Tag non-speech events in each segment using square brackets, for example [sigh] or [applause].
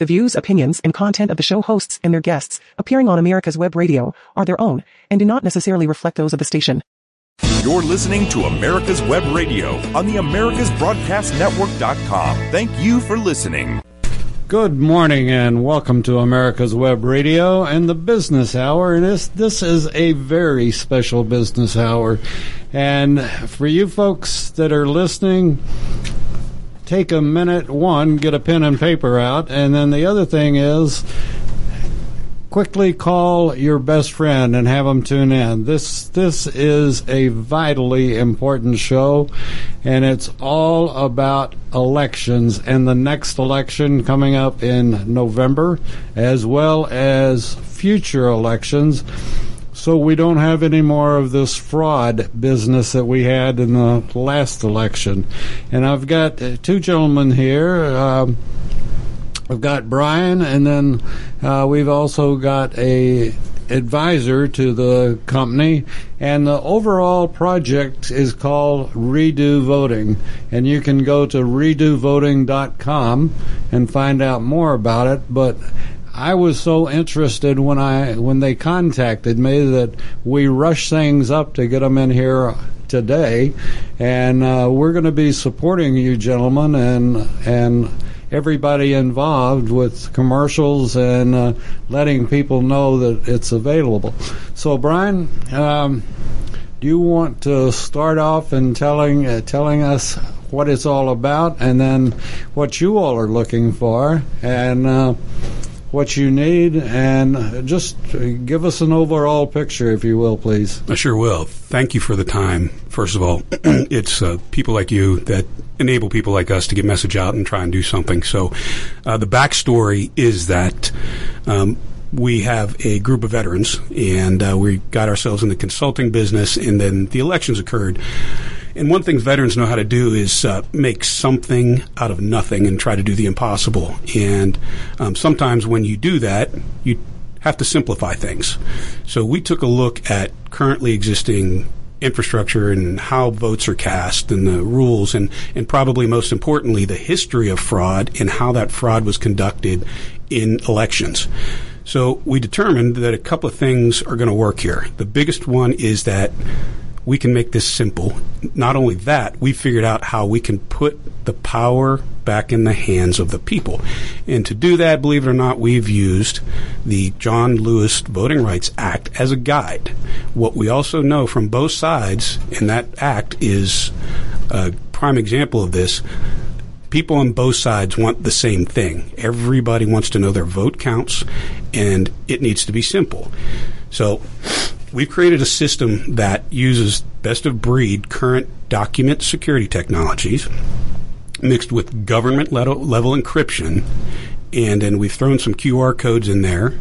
The views, opinions, and content of the show hosts and their guests appearing on America's Web Radio are their own and do not necessarily reflect those of the station. You're listening to America's Web Radio on the AmericasBroadcastNetwork.com. Thank you for listening. Good morning and welcome to America's Web Radio and the Business Hour. And This this is a very special business hour, and for you folks that are listening, take a minute. One, get a pen and paper out, and then the other thing is quickly call your best friend and have them tune in. This this is a vitally important show, and it's all about elections and the next election coming up in November, as well as future elections. So we don't have any more of this fraud business that we had in the last election. And I've got uh, two gentlemen here. Um, We've got Brian, and then uh, we've also got a advisor to the company, and the overall project is called Redo Voting, and you can go to redovoting.com and find out more about it. But I was so interested when I when they contacted me that we rushed things up to get them in here today, and uh, we're going to be supporting you, gentlemen, and and everybody involved with commercials and uh, letting people know that it's available. So, Brian, um, do you want to start off in telling uh, telling us what it's all about, and then what you all are looking for, and uh, what you need, and just give us an overall picture, if you will, please. I sure will. Thank you for the time. First of all, [clears throat] it's uh, people like you that enable people like us to get message out and try and do something. So, uh, the backstory is that. Um, we have a group of veterans, and uh, we got ourselves in the consulting business, and then the elections occurred. And one thing veterans know how to do is uh, make something out of nothing and try to do the impossible. And um, sometimes when you do that, you have to simplify things. So we took a look at currently existing infrastructure and how votes are cast and the rules and, and probably most importantly the history of fraud and how that fraud was conducted in elections. So we determined that a couple of things are going to work here. The biggest one is that we can make this simple. Not only that, we figured out how we can put the power back in the hands of the people. And to do that, believe it or not, we've used the John Lewis Voting Rights Act as a guide. What we also know from both sides in that act is a prime example of this people on both sides want the same thing. Everybody wants to know their vote counts, and it needs to be simple. So, we've created a system that uses best of breed current document security technologies mixed with government level, level encryption. And then we've thrown some QR codes in there.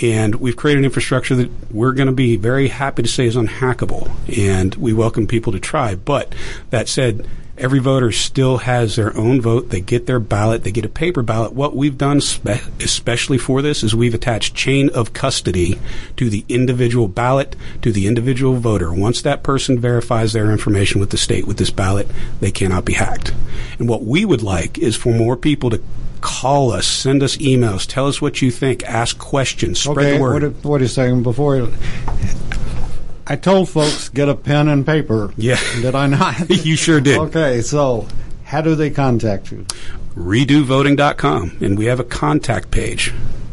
And we've created an infrastructure that we're going to be very happy to say is unhackable. And we welcome people to try. But that said, Every voter still has their own vote. They get their ballot. They get a paper ballot. What we've done, spe- especially for this, is we've attached chain of custody to the individual ballot, to the individual voter. Once that person verifies their information with the state with this ballot, they cannot be hacked. And what we would like is for more people to call us, send us emails, tell us what you think, ask questions, spread okay, the word. What, what are you saying before? I told folks get a pen and paper. Yeah. Did I not? [laughs] you sure did. Okay, so how do they contact you? Redovoting.com, and we have a contact page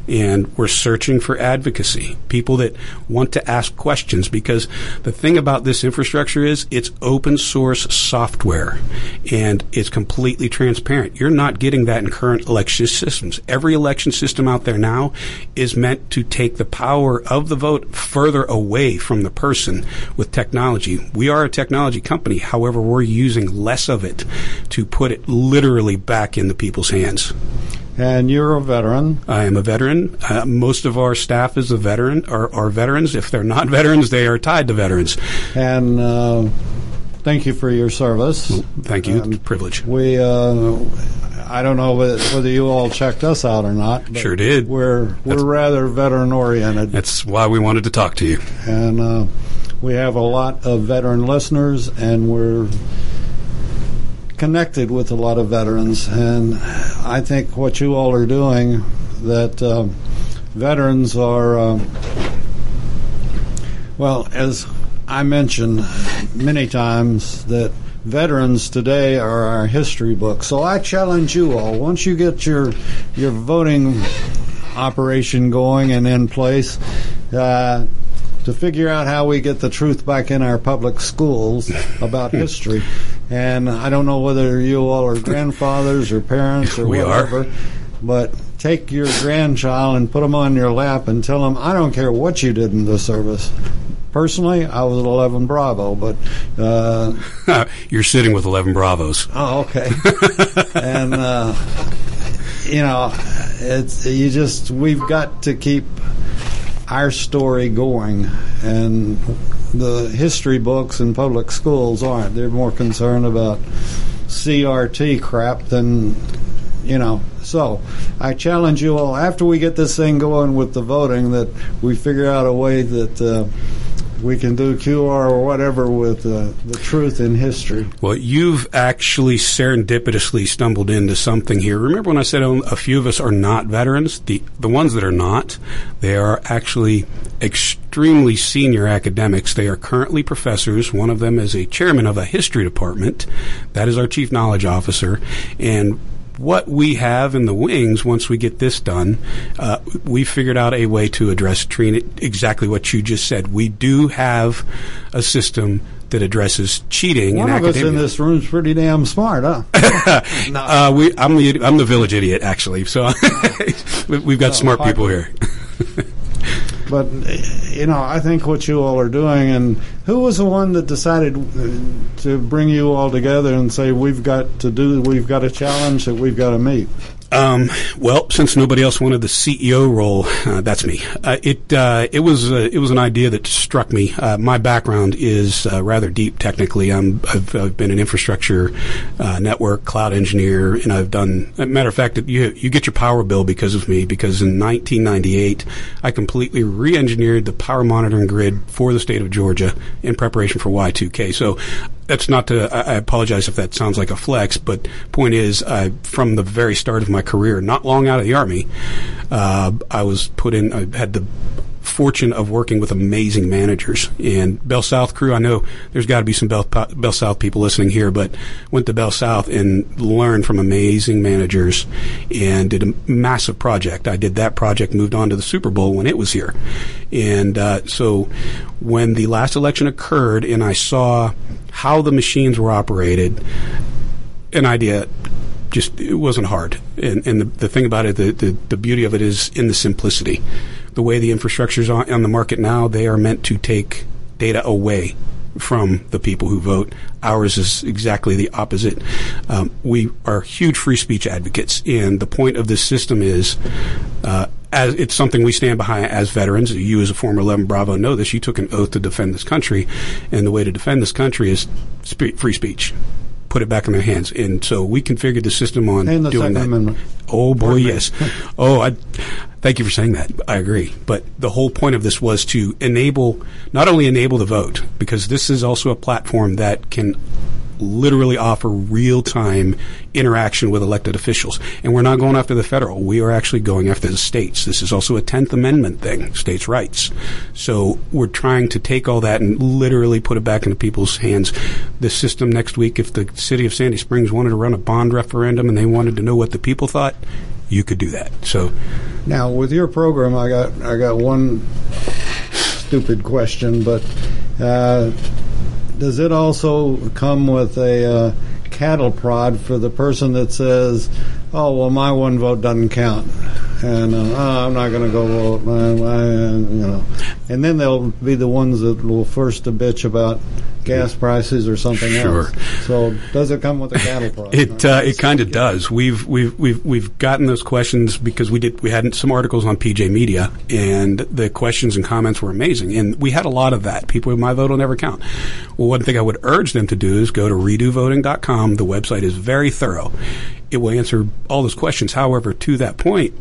and we're searching for advocacy, people that want to ask questions because the thing about this infrastructure is it's open source software and it's completely transparent. You're not getting that in current election systems. Every election system out there now is meant to take the power of the vote further away from the person with technology. We are a technology company. However, we're using less of it to put it literally back in the people's hands. And you're a veteran. I am a veteran. Uh, most of our staff is a veteran, or are veterans. If they're not [laughs] veterans, they are tied to veterans. And uh, thank you for your service. Well, thank you. Um, privilege. We, uh, I don't know whether you all checked us out or not. Sure did. We're we're that's, rather veteran oriented. That's why we wanted to talk to you. And uh, we have a lot of veteran listeners, and we're connected with a lot of veterans, and I think what you all are doing that um, veterans are, um, well, as I mentioned many times, that veterans today are our history book. So I challenge you all, once you get your your voting operation going and in place, uh, to figure out how we get the truth back in our public schools about [laughs] history. And I don't know whether you all are grandfathers or parents or [laughs] We are. whatever, but take your grandchild and put them on your lap and tell them, I don't care what you did in the service. Personally, I was at 11 Bravo, but uh, [laughs] You're sitting with 11 Bravos. Oh, okay. and uh, you know, it's you just we've got to keep our story going, and the history books in public schools aren't. They're more concerned about CRT crap than you know. So I challenge you all after we get this thing going with the voting that we figure out a way that. Uh, we can do QR or whatever with uh, the truth in history. Well, you've actually serendipitously stumbled into something here. Remember when I said um, a few of us are not veterans? The the ones that are not, they are actually extremely senior academics. They are currently professors. One of them is a chairman of a history department. That is our chief knowledge officer, and what we have in the wings once we get this done, uh, we figured out a way to address Trina exactly what you just said. We do have a system that addresses cheating One in of us in this room is pretty damn smart, huh? [laughs] Uh, we, I'm the I'm the village idiot actually. So [laughs] we- we've got smart people here. [laughs] But you know, I think what you all are doing, and who was the one that decided uh, to bring you all together and say we've got to do, we've got a challenge that we've got to meet. Um, well, since nobody else wanted the CEO role, uh, that's me. Uh, it uh, it was uh, it was an idea that struck me. Uh, my background is uh, rather deep technically. I've, I've been an infrastructure, network, cloud engineer, and I've done. matter of fact, you you get your power bill because of me. Because in 1998, I completely re-engineered the power monitoring grid for the state of Georgia in preparation for Y2K. So that's not to. I apologize if that sounds like a flex, but point is, I, from the very start of my career, not long out of the army, uh, I was put in. I had the fortune of working with amazing managers and Bell South crew. I know there's got to be some Bell, Bell South people listening here, but went to Bell South and learned from amazing managers and did a massive project. I did that project, moved on to the Super Bowl when it was here, and uh, so when the last election occurred and I saw how the machines were operated, an idea just it wasn't hard. And, and the, the thing about it, the, the, the beauty of it is in the simplicity. The way the infrastructure is on, on the market now, they are meant to take data away from the people who vote. Ours is exactly the opposite. Um, we are huge free speech advocates, and the point of this system is. Uh, as it's something we stand behind as veterans. You, as a former 11 Bravo, know this. You took an oath to defend this country, and the way to defend this country is spe- free speech. Put it back in their hands, and so we configured the system on And the doing Second that. Amendment. Oh boy, yes. oh, I thank you for saying that. I agree. But the whole point of this was to enable, not only enable the vote, because this is also a platform that can literally offer real time interaction with elected officials. And we're not going after the federal. We are actually going after the states. This is also a 10th Amendment thing, states' rights. So we're trying to take all that and literally put it back into people's hands. The system next week, if the city of Sandy Springs wanted to run a bond referendum and they wanted to know what the people thought, you could do that. So Now, with your program, I got I got one stupid question, but uh, does it also come with a uh, cattle prod for the person that says, "Oh, well, my one vote doesn't count," and uh, oh, I'm not going to go vote, my, my, uh, you know, and then they'll be the ones that will first to bitch about gas prices or something Sure. else. So, does it come with a cattle [laughs] prod? It uh, it kind of does. We've we've we've we've gotten those questions because we did we had some articles on PJ Media and the questions and comments were amazing and we had a lot of that. People, my vote will never count. Well, one thing I would urge them to do is go to redovoting.com. The website is very thorough. It will answer all those questions. However, to that point,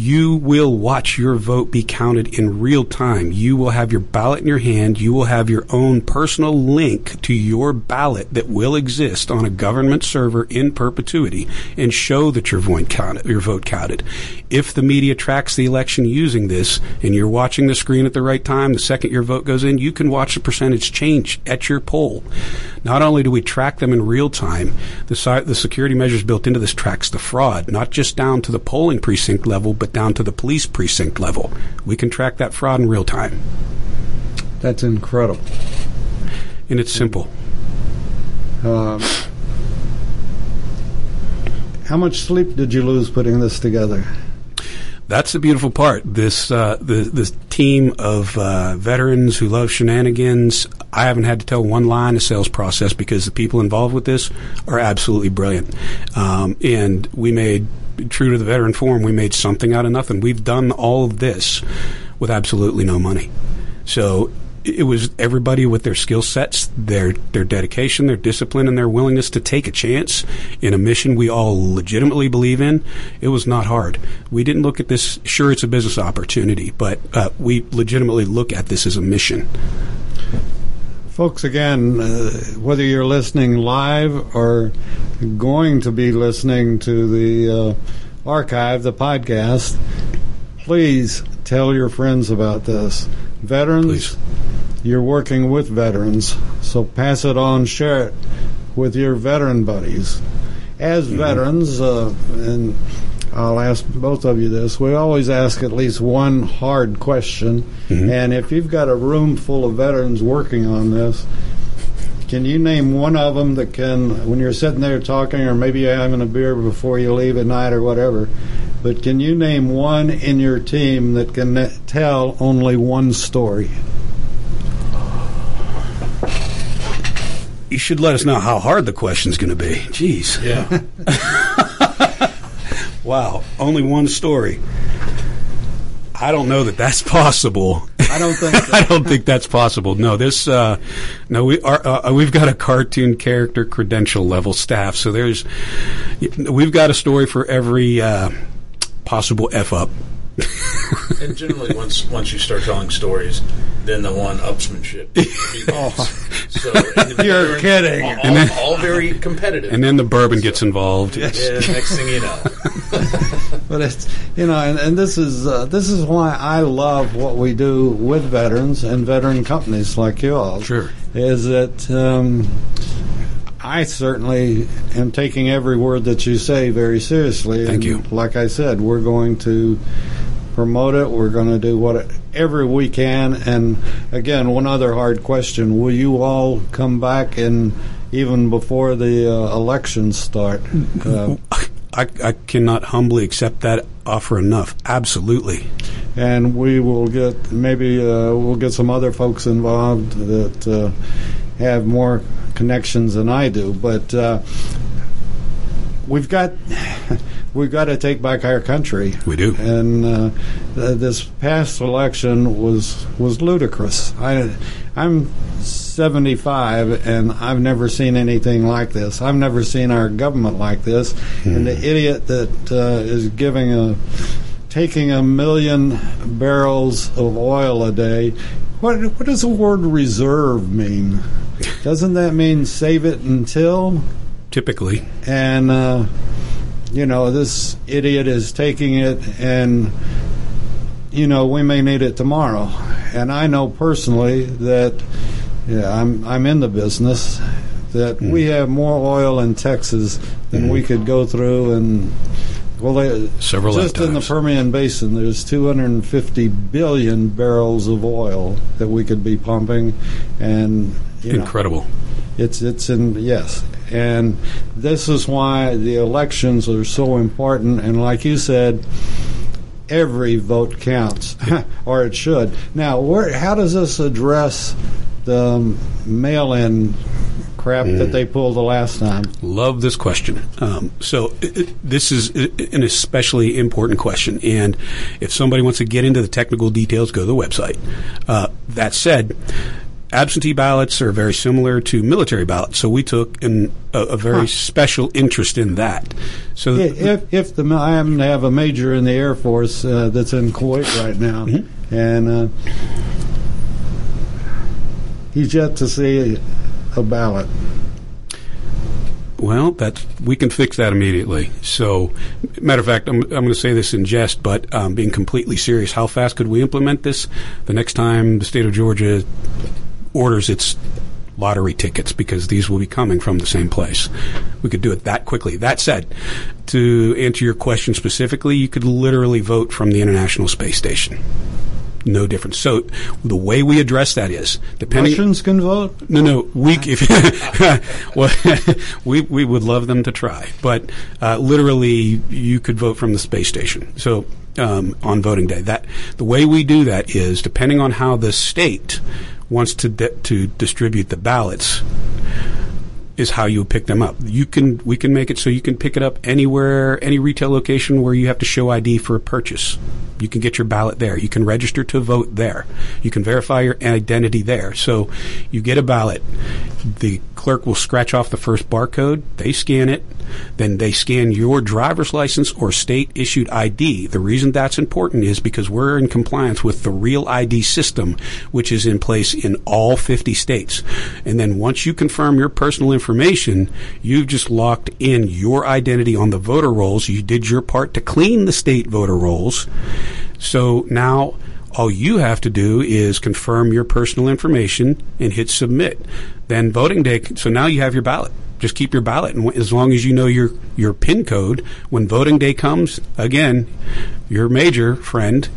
you will watch your vote be counted in real time. You will have your ballot in your hand. You will have your own personal link to your ballot that will exist on a government server in perpetuity and show that your vote counted. Your vote counted. If the media tracks the election using this, and you're watching the screen at the right time, the second your vote goes in, you can watch the percentage change at your poll. Not only do we track them in real time, the, the security measures built into this tracks the fraud, not just down to the polling precinct level, but down to the police precinct level. We can track that fraud in real time. That's incredible. And it's simple. Um, how much sleep did you lose putting this together? That's the beautiful part. This uh, the this team of uh, veterans who love shenanigans. I haven't had to tell one line of sales process because the people involved with this are absolutely brilliant. Um, and we made true to the veteran form. We made something out of nothing. We've done all of this with absolutely no money. So it was everybody with their skill sets, their their dedication, their discipline, and their willingness to take a chance in a mission we all legitimately believe in. It was not hard. We didn't look at this. Sure, it's a business opportunity, but uh, we legitimately look at this as a mission. Folks, again, uh, whether you're listening live or going to be listening to the uh, archive, the podcast, please tell your friends about this. Veterans, Please. you're working with veterans, so pass it on, share it with your veteran buddies. As veterans, uh, and I'll ask both of you this, we always ask at least one hard question. Mm-hmm. And if you've got a room full of veterans working on this, can you name one of them that can, when you're sitting there talking, or maybe you're having a beer before you leave at night or whatever, but can you name one in your team that can tell only one story? You should let us know how hard the question's going to be. Jeez. Yeah. [laughs] Wow. Only one story. I don't know that that's [laughs] possible. I don't think [laughs] I don't think that's possible. No, this uh, no, we are uh, we've got a cartoon character credential level staff, so there's we've got a story for every uh, possible f up. [laughs] [laughs] and generally, once once you start telling stories, then the one upsmanship. [laughs] begins. so [laughs] You're kidding. All, And then- all very competitive. And then the bourbon gets involved. yeah, next thing you know, but it's you know, and, and this is uh, this is why I love what we do with veterans and veteran companies like you all. Sure. is that um, I certainly am taking every word that you say very seriously. Thank and you. Like I said, we're going to promote it. We're going to do whatever we can. And again, one other hard question: Will you all come back and even before the uh, elections start? Uh, I, I cannot humbly accept that offer enough. Absolutely. and we will get maybe uh, we'll get some other folks involved that uh, have more connections than I do. But uh, we've got we've got to take back our country. We do. And uh, th- this past election was was ludicrous. I I'm 75 and I've never seen anything like this. I've never seen our government like this. And the idiot that uh, is giving a taking a million barrels of oil a day. What what does the word reserve mean? Doesn't that mean save it until? Typically. and uh, you know this idiot is taking it and you know we may need it tomorrow. And i know personally that yeah i'm i'm in the business that hmm. we have more oil in texas than we hmm. could go through. And well, they, Several just in the. Permian Basin, there's 250 billion barrels of oil that we could be pumping, and you know, Incredible. it's it's in yes, and this is why the elections are so important. And like you said, every vote counts, [laughs] or it should. Now, where, how does this address the um, mail-in crap that they pulled the last time? Love this question. Um, so it, it, this is an especially important question, and if somebody wants to get into the technical details, go to the website. Uh, that said, absentee ballots are very similar to military ballots, so we took an, a, a very special interest in that. So If, if the I happen to have a major in the Air Force uh, that's in Kuwait right now, and uh, he's yet to see a ballot. Well, that's we can fix that immediately. So, matter of fact, I'm, I'm going to say this in jest, but um, being completely serious, how fast could we implement this? The next time the state of Georgia orders its lottery tickets, because these will be coming from the same place, we could do it that quickly. That said, to answer your question specifically, you could literally vote from the International Space Station. No difference. So the way we address that is depending. Russians can vote. No, no. We if [laughs] well, [laughs] we we would love them to try, but uh, literally, you could vote from the space station. So um, on voting day, that the way we do that is depending on how the state wants to to distribute the ballots is how you pick them up. You can we can make it so you can pick it up anywhere, any retail location where you have to show ID for a purchase. You can get your ballot there. You can register to vote there. You can verify your identity there. So you get a ballot. The clerk will scratch off the first barcode. They scan it. Then they scan your driver's license or state issued ID. The reason that's important is because we're in compliance with the Real ID system, which is in place in all 50 states. And then once you confirm your personal information, you've just locked in your identity on the voter rolls. You did your part to clean the state voter rolls. So now all you have to do is confirm your personal information and hit submit. Then voting day, so now you have your ballot. Just keep your ballot, and as long as you know your your PIN code, when voting day comes, again, your major friend,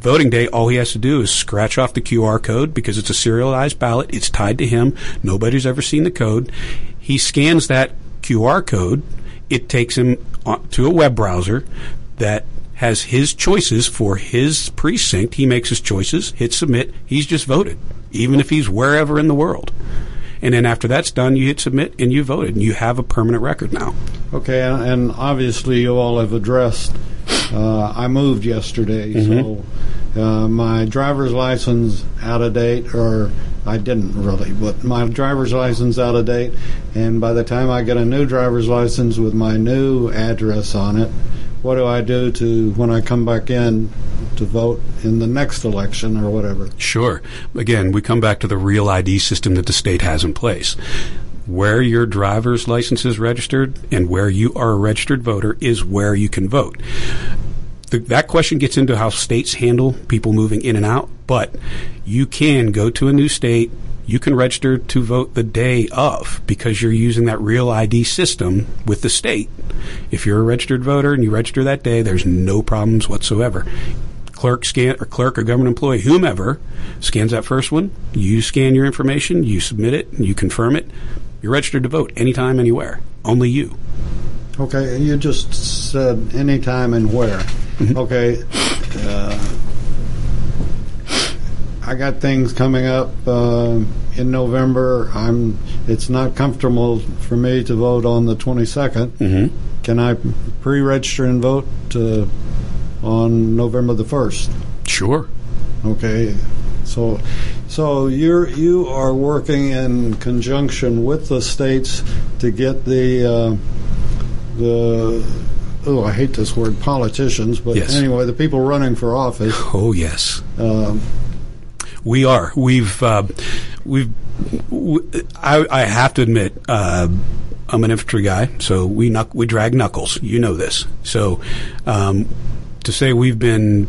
voting day, all he has to do is scratch off the QR code because it's a serialized ballot. It's tied to him. Nobody's ever seen the code. He scans that QR code. It takes him to a web browser that has his choices for his precinct. He makes his choices, hit submit. He's just voted, even if he's wherever in the world. And then after that's done, you hit submit and you voted, and you have a permanent record now. Okay, and, obviously you all have addressed. Uh, I moved yesterday, so uh, my driver's license out of date, or I didn't really, but my driver's license out of date, and by the time I get a new driver's license with my new address on it, what do I do to when I come back in to vote in the next election or whatever? Sure. Again, we come back to the real ID system that the state has in place. Where your driver's license is registered and where you are a registered voter is where you can vote. The, that question gets into how states handle people moving in and out, but you can go to a new state. You can register to vote the day of because you're using that real ID system with the state. If you're a registered voter and you register that day, there's no problems whatsoever clerk scan or clerk or government employee, whomever, scans that first one. You scan your information, you submit it, you confirm it. You're registered to vote anytime, anywhere. Only you. Okay, you just said anytime and where. Okay, uh, I got things coming up uh, in November. I'm. It's not comfortable for me to vote on the 22nd. Mm-hmm. Can I pre-register and vote uh, on November the 1st? Sure. Okay, so so you're you are working in conjunction with the states to get the uh, the oh I hate this word politicians, but Yes. anyway the people running for office. Oh yes. Um, We are. We've. Uh, we've. I have to admit, uh, I'm an infantry guy, so we knuck, we drag knuckles. You know this. So, um, to say we've been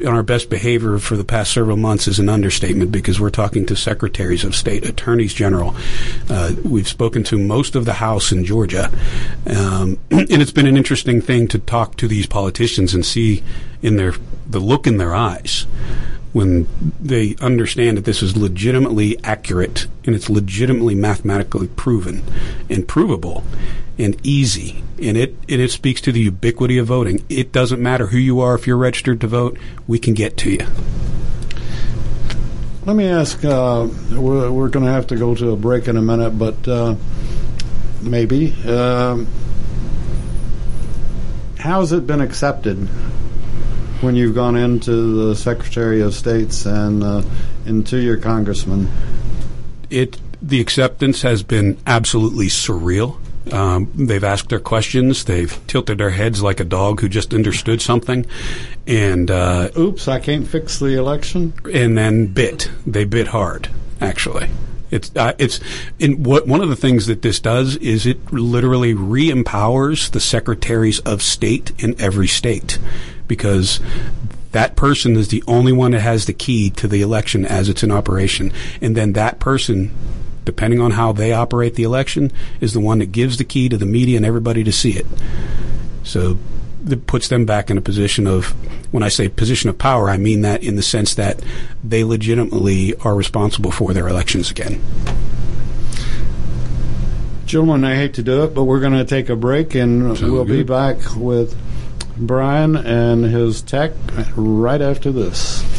on our best behavior for the past several months is an understatement because we're talking to secretaries of state, attorneys general. Uh, we've spoken to most of the House in Georgia, um, [clears throat] and it's been an interesting thing to talk to these politicians and see in their the look in their eyes when they understand that this is legitimately accurate and it's legitimately mathematically proven and provable and easy and it and it speaks to the ubiquity of voting it doesn't matter who you are if you're registered to vote we can get to you let me ask. Uh, we're we're going to have to go to a break in a minute, but uh, maybe. Um, how's it been accepted when you've gone into the Secretary of States and uh, into your congressman it the acceptance has been absolutely surreal. Um, they've asked their questions. They've tilted their heads like a dog who just understood something, and uh, Oops, I can't fix the election. and then bit. They bit hard, actually. It's uh, it's in what one of the things that this does is it literally re-empowers the secretaries of state in every state because that person is the only one that has the key to the election as it's in operation, and then that person. Depending on how they operate the election, is the one that gives the key to the media and everybody to see it. So that puts them back in a position of, when I say position of power, I mean that in the sense that they legitimately are responsible for their elections again. Gentlemen, I hate to do it, but we're going to take a break and Sounds we'll be back with Brian and his tech right after this.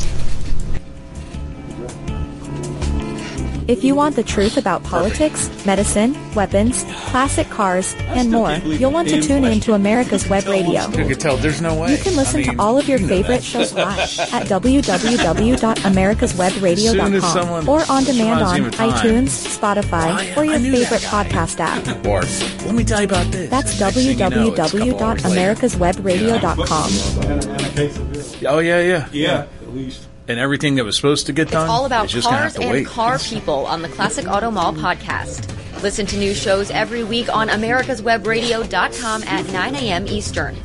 If you want the truth about politics, medicine, weapons, classic cars, and more, you'll want to tune in to America's Web Radio. You can tell there's no way. You can listen I mean, to all of your you favorite shows live at www.americaswebradio.com or on demand on iTunes, Spotify, I- or your I knew that favorite podcast app. Or let me tell you about this. That's Next thing you know, it's a couple hours www.americaswebradio.com. Oh yeah, yeah, Yeah, at least. And everything that was supposed to get done It's all about just cars and wait. car people on the Classic Auto Mall podcast. Listen to new shows every week on americaswebradio.com at 9 a.m. Eastern.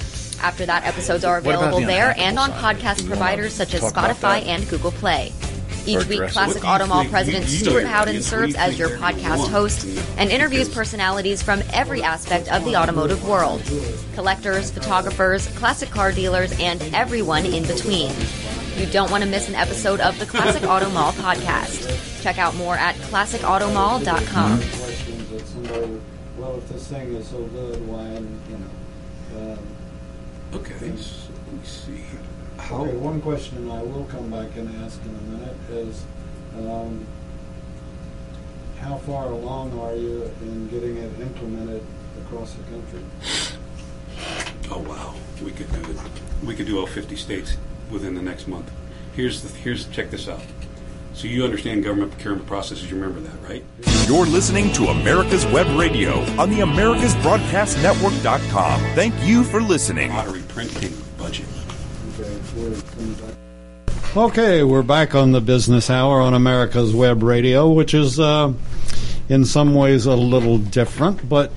After that, episodes are available the there and on podcast providers such as Spotify and Google Play. Each week. Classic What do you Auto Mall President you- you Stuart Howden you serves as your podcast host and interviews personalities from every aspect of the automotive world collectors, photographers, classic car dealers, and everyone in between. You don't want to miss an episode of the Classic Auto Mall podcast. Check out more at classicautomall.com. Questions that somebody, well, if this thing is so good, why, you know. um, Okay, so let me see. How? Okay, one question I will come back and ask in a minute is, um, how far along are you in getting it implemented across the country? Oh wow, we could do it. We could do all 50 states within the next month. Here's the here's check this out. So you understand government procurement processes? You remember that, right? You're listening to America's Web Radio on the AmericasBroadcastNetwork.com. Thank you for listening. Lottery printing budget. Okay, we're back. Back on the business hour on America's Web Radio, which is uh, in some ways a little different. But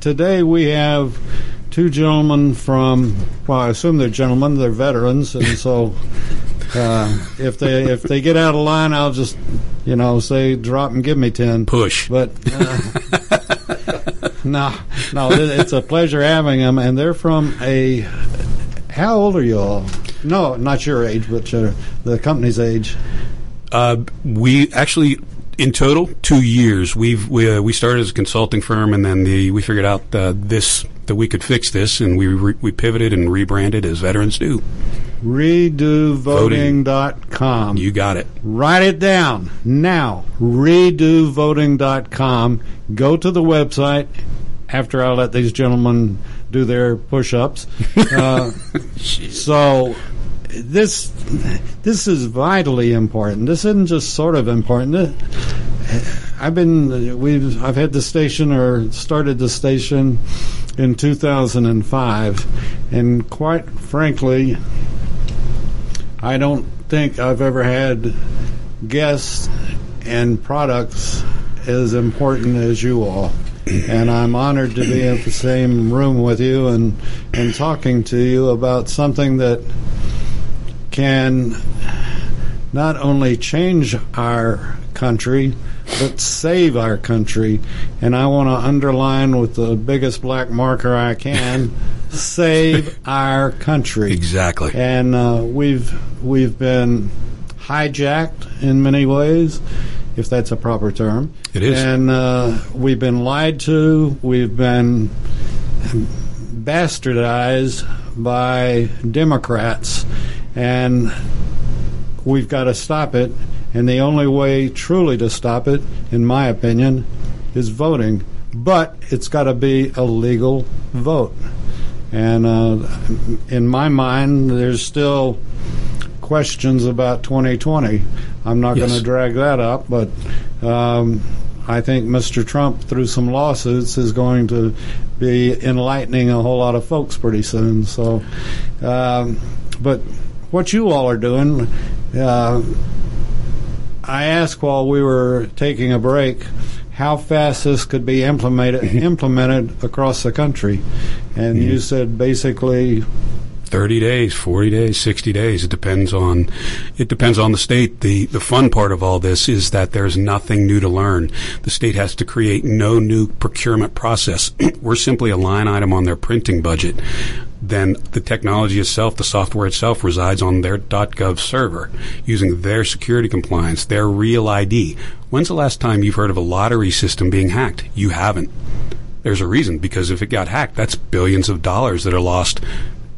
today we have two gentlemen from, well, I assume they're gentlemen, they're veterans, and so uh, if they if they get out of line, I'll just you know say drop and give me ten. Push. But uh, no, no, it- it's a pleasure having them, and they're from a. How old are you all? No, not your age, but uh, the company's age. Uh, we actually, in total, two years. We've we, uh, we started as a consulting firm, and then the we figured out uh, this that we could fix this, and we re- we pivoted and rebranded as Veterans Do. RedoVoting.com. You got it. Write it down now. RedoVoting.com. Go to the website after I let these gentlemen do their push ups. [laughs] Uh, so this this is vitally important. This isn't just sort of important. I've been we've I've had the station or started the station in 2005 and quite frankly I don't think I've ever had guests and products as important as you all. And I'm honored to be in the same room with you and, and talking to you about something that can not only change our country, but save our country. And I want to underline with the biggest black marker I can [laughs] save our country. Exactly. And uh, we've we've been hijacked in many ways, if that's a proper term. It is. And uh, we've been lied to. We've been bastardized by Democrats, and we've got to stop it. And the only way truly to stop it, in my opinion, is voting. But it's got to be a legal vote. And uh, in my mind, there's still questions about 2020. I'm not Yes. going to drag that up, but um, I think Mr. Trump, through some lawsuits, is going to be enlightening a whole lot of folks pretty soon. So, um, but what you all are doing, uh, I asked while we were taking a break how fast this could be implemented [laughs] implemented across the country, and you said basically 30 days, 40 days, 60 days. It depends on it depends on the state. The the fun part of all this is that there's nothing new to learn. The state has to create no new procurement process. [clears throat] We're simply a line item on their printing budget. Then the technology itself, the software itself resides on their .gov server using their security compliance, their real ID. When's the last time you've heard of a lottery system being hacked? You haven't. There's a reason because if it got hacked, that's billions of dollars that are lost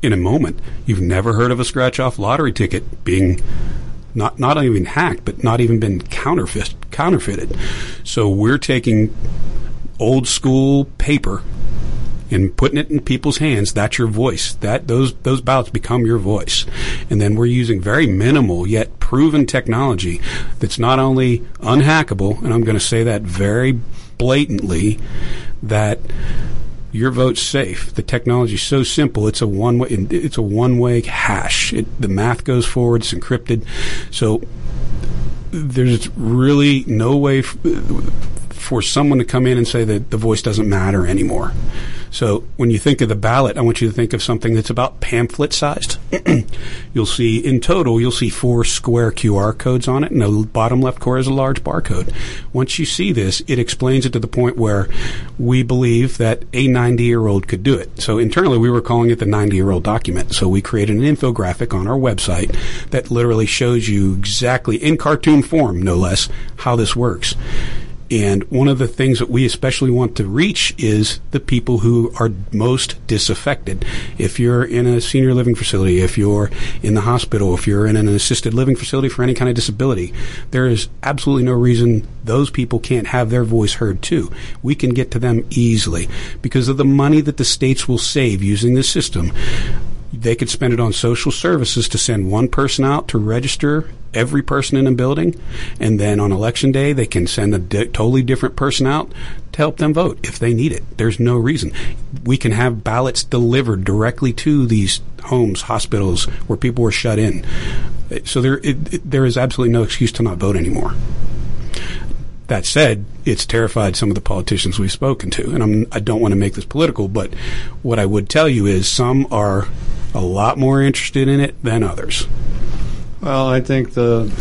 in a moment. You've never heard of a scratch off lottery ticket being not not even hacked, but not even been counterfeit counterfeited. So we're taking old school paper and putting it in people's hands. That's your voice. That those those ballots become your voice. And then we're using very minimal yet proven technology that's not only unhackable, and I'm going to say that very blatantly, that your vote's safe. The technology's so simple; it's a one way. It's a one way hash. It, the math goes forward. It's encrypted. So there's really no way f- for someone to come in and say that the voice doesn't matter anymore. So when you think of the ballot, I want you to think of something that's about pamphlet sized. [clears throat] you'll see in total, you'll see four square QR codes on it, and the bottom left corner is a large barcode. Once you see this, it explains it to the point where we believe that a 90 year old could do it. So internally, we were calling it the 90 year old document. So we created an infographic on our website that literally shows you exactly in cartoon form, no less, how this works. And one of the things that we especially want to reach is the people who are most disaffected. If you're in a senior living facility, if you're in the hospital, if you're in an assisted living facility for any kind of disability, there is absolutely no reason those people can't have their voice heard too. We can get to them easily because of the money that the states will save using this system they could spend it on social services to send one person out to register every person in a building, and then on election day they can send a di- totally different person out to help them vote if they need it. There's no reason. We can have ballots delivered directly to these homes, hospitals where people were shut in. So there, it, it, there is absolutely no excuse to not vote anymore. That said, it's terrified some of the politicians we've spoken to, and I'm, I don't want to make this political, but what I would tell you is some are a lot more interested in it than others. Well, I think the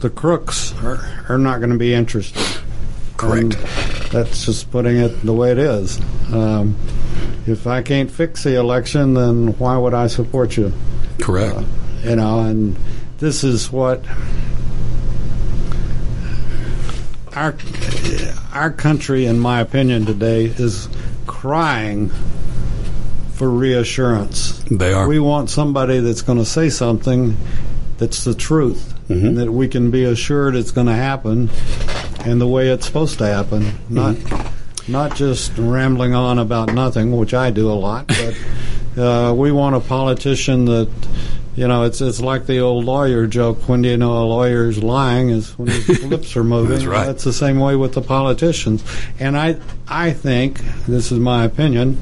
the crooks are, are not going to be interested. Correct. And that's just putting it the way it is. Um, if I can't fix the election, then why would I support you? Correct. You know, and this is what our our country, in my opinion, today is crying for reassurance. They are. We want somebody that's going to say something that's the truth, Mm-hmm. and that we can be assured it's going to happen, and the way it's supposed to happen. Not not just rambling on about nothing, which I do a lot, but [laughs] uh, we want a politician that. You know, it's it's like the old lawyer joke. When do you know a lawyer's lying? Is when his [laughs] lips are moving. That's right. That's the same way with the politicians. And I I think this is my opinion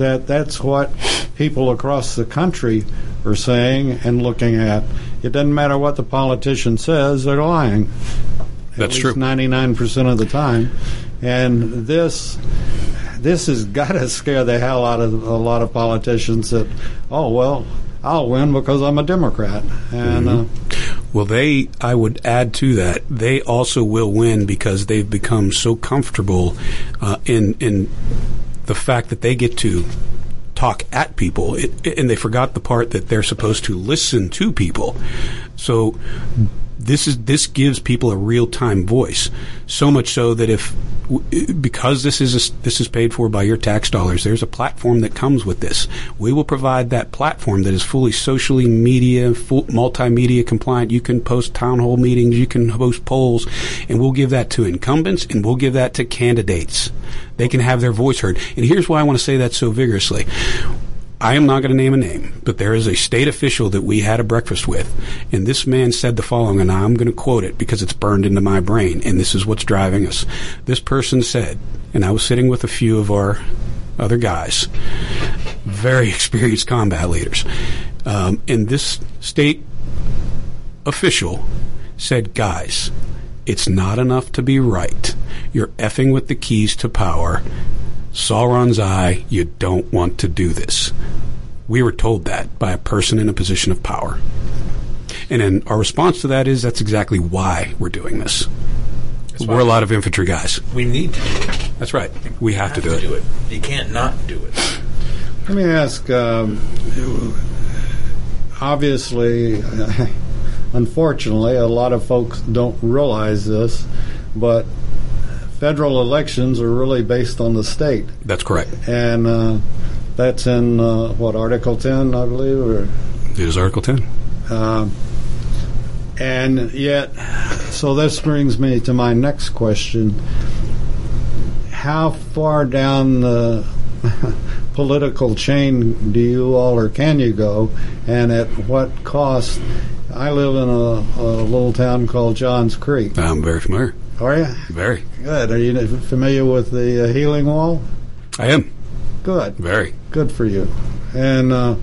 that that's what people across the country are saying and looking at. It doesn't matter what the politician says; they're lying. That's at true. Ninety-nine percent of the time, and this this has got to scare the hell out of a lot of politicians. That oh well, I'll win because I'm a Democrat, and uh, Well, they, I would add to that, they also will win because they've become so comfortable uh, in in the fact that they get to talk at people, it, and they forgot the part that they're supposed to listen to people. So this is this gives people a real time voice. So much so that if because this is a, this is paid for by your tax dollars, there's a platform that comes with this. We will provide that platform that is fully socially media, full, multimedia compliant. You can post town hall meetings, you can host polls, and we'll give that to incumbents and we'll give that to candidates. They can have their voice heard. And here's why I want to say that so vigorously I am not going to name a name, but there is a state official that we had a breakfast with, and this man said the following, and I'm going to quote it because it's burned into my brain, and this is what's driving us. This person said, and I was sitting with a few of our other guys, very [laughs] experienced combat leaders, um, and this state official said, guys, it's not enough to be right. You're effing with the keys to power. Sauron's eye, you don't want to do this. We were told that by a person in a position of power. And then our response to that is that's exactly why we're doing this. we're a lot of infantry guys. We need to do it. That's right. We have, to, do, it. do it. You can't not do it. Let me ask. Um, obviously, [laughs] unfortunately, a lot of folks don't realize this, but federal elections are really based on the state, That's correct. and uh, that's in uh, what Article Ten, I believe, or It is Article 10. um, and yet, so this brings me to my next question. How far down the [laughs] political chain do you all or can you go, and at what cost? I live in a, a little town called Johns Creek. I'm very familiar. Are you? Very. Good. Are you familiar with the uh, healing wall? I am. Good. Very. Good for you. And uh,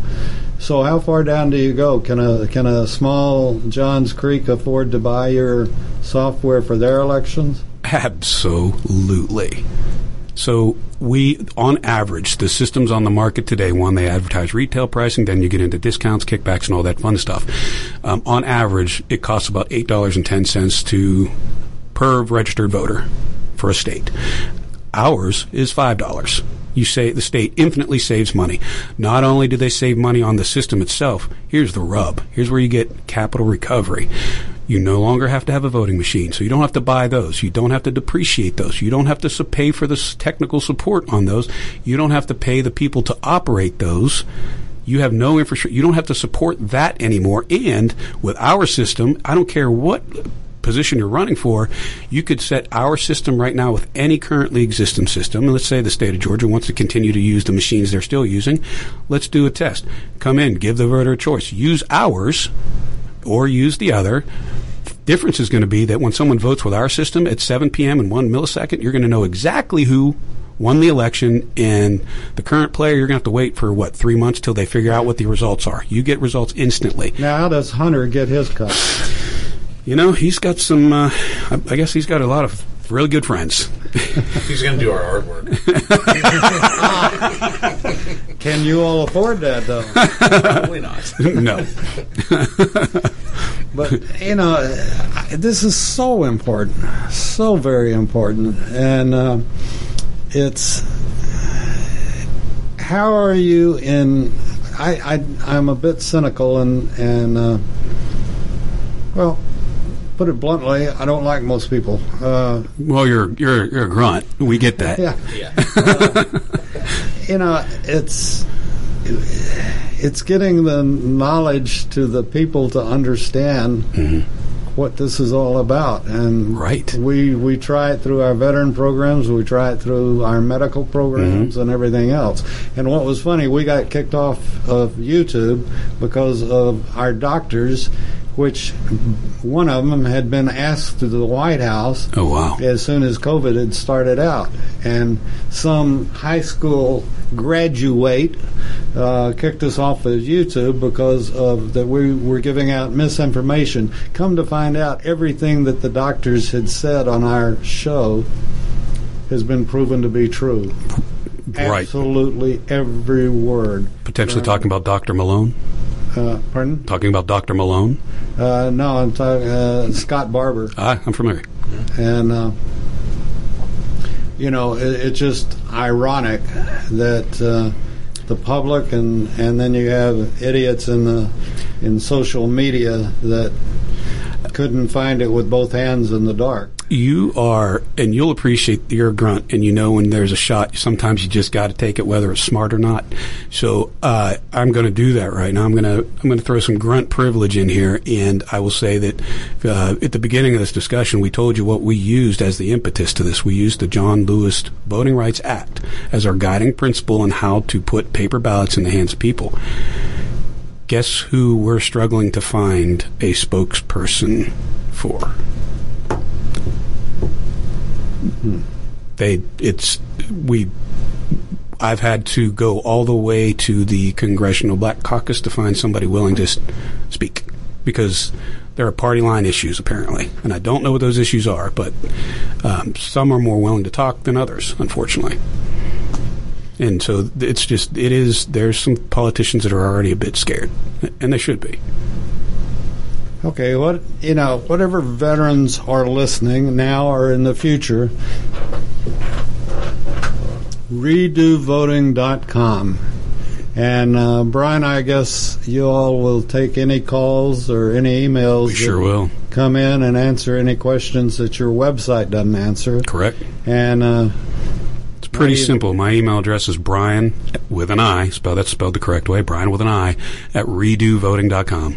so, how far down do you go? Can a can a small Johns Creek afford to buy your software for their elections? Absolutely. So we, on average, the systems on the market today, one, they advertise retail pricing, then you get into discounts, kickbacks, and all that fun stuff. Um, on average, it costs about eight dollars and ten cents to per registered voter for a state. Ours is five dollars. You say the state infinitely saves money. Not only do they save money on the system itself, here's the rub. Here's where you get capital recovery. You no longer have to have a voting machine, so you don't have to buy those. You don't have to depreciate those. You don't have to pay for the technical support on those. You don't have to pay the people to operate those. You have no infrastructure. You don't have to support that anymore. And with our system, I don't care what position you're running for, you could set our system right now with any currently existing system. And let's say the state of Georgia wants to continue to use the machines they're still using. Let's do a test. Come in, give the voter a choice. Use ours or use the other. Difference is going to be that when someone votes with our system at 7 p.m. in one millisecond, you're going to know exactly who won the election. And the current player, you're going to have to wait for what three months till they figure out what the results are. You get results instantly. Now, how does Hunter get his cut? You know, he's got some. Uh, I I guess he's got a lot of really good friends. [laughs] He's going to do our artwork. [laughs] Can you all afford that, though? [laughs] Probably not. no, But you know, this is so important, so very important, and uh, it's how are you in? I, I I'm a bit cynical and and uh, well, put it bluntly, I don't like most people. Uh, well, you're you're you're a grunt. We get that. yeah, Yeah. [laughs] you know, it's it's getting the knowledge to the people to understand what this is all about, and Right. we we try it through our veteran programs, we try it through our medical programs, and everything else. And what was funny, we got kicked off of YouTube because of our doctors. Which one of them had been asked to the White House Oh wow. as soon as COVID had started out. And some high school graduate uh, kicked us off of YouTube because of that we were giving out misinformation. Come to find out, everything that the doctors had said on our show has been proven to be true. Right. Absolutely every word. Potentially talking about Dr. Malone. Uh, pardon? Talking about Dr. Malone. Uh, no, I'm talking uh, Scott Barber. Ah, I'm familiar. and uh, you know it, it's just ironic that uh, the public and and then you have idiots in the in social media that couldn't find it with both hands in the dark. You are, and you'll appreciate your grunt, and you know when there's a shot, sometimes you just got to take it, whether it's smart or not. So uh, I'm going to do that right now. I'm going to I'm going to throw some grunt privilege in here, and I will say that uh, at the beginning of this discussion, we told you what we used as the impetus to this. We used the John Lewis Voting Rights Act as our guiding principle on how to put paper ballots in the hands of people. Guess who we're struggling to find a spokesperson for? They, it's, we, I've had to go all the way to the Congressional Black Caucus to find somebody willing to speak because there are party line issues apparently, and I don't know what those issues are, but um, some are more willing to talk than others, unfortunately. And so it's just it is. There's some politicians that are already a bit scared, and they should be. Okay, what you know, whatever veterans are listening now or in the future, redovoting.com. And uh, Brian, I guess you all will take any calls or any emails. We sure will. Come in and answer any questions that your website doesn't answer. Correct. And uh, It's pretty even- simple. My email address is Brian with an I, spell that's spelled the correct way, Brian with an I, at redovoting.com.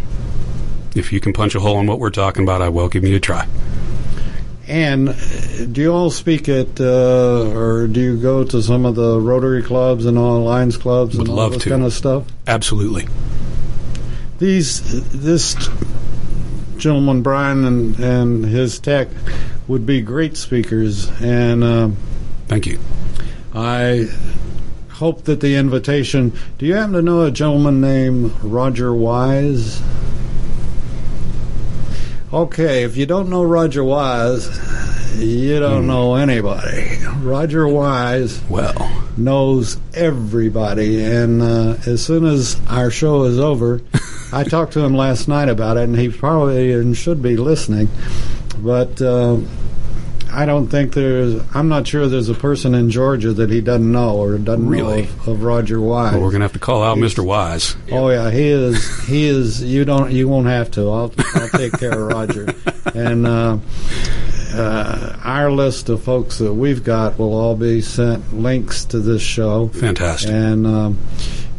If you can punch a hole in what we're talking about, I welcome you to try. And uh, do you all speak at, uh, or do you go to some of the Rotary clubs and all the Lions clubs Would and all this to. kind of stuff? Absolutely. These, this gentleman Brian and and his tech would be great speakers, and um Thank you. I hope that the invitation. Do you happen to know a gentleman named Roger Wise? Okay, if you don't know Roger Wise, you don't know anybody. Roger Wise Well, knows everybody, and uh, as soon as our show is over, [laughs] I talked to him last night about it, and he probably and should be listening, but. Uh, I don't think there's. I'm not sure there's a person in Georgia that he doesn't know or doesn't Really? know of, of Roger Wise. well, we're going to have to call out Mr. Wise. Oh yeah, he is. He is. You don't. You won't have to. I'll. I'll take care of Roger. [laughs] And uh, uh, our list of folks that we've got will all be sent links to this show. Fantastic. And um,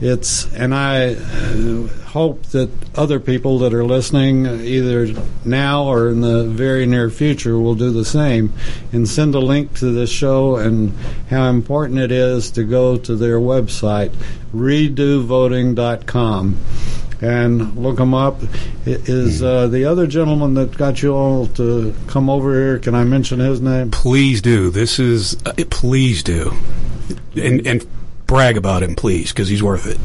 it's. And I uh, hope that other people that are listening, either now or in the very near future, will do the same and send a link to this show and how important it is to go to their website, redovoting.com. And look them up. Is uh, the other gentleman that got you all to come over here? Can I mention his name? Please do. This is, uh, please do. And, and brag about him, please, because he's worth it.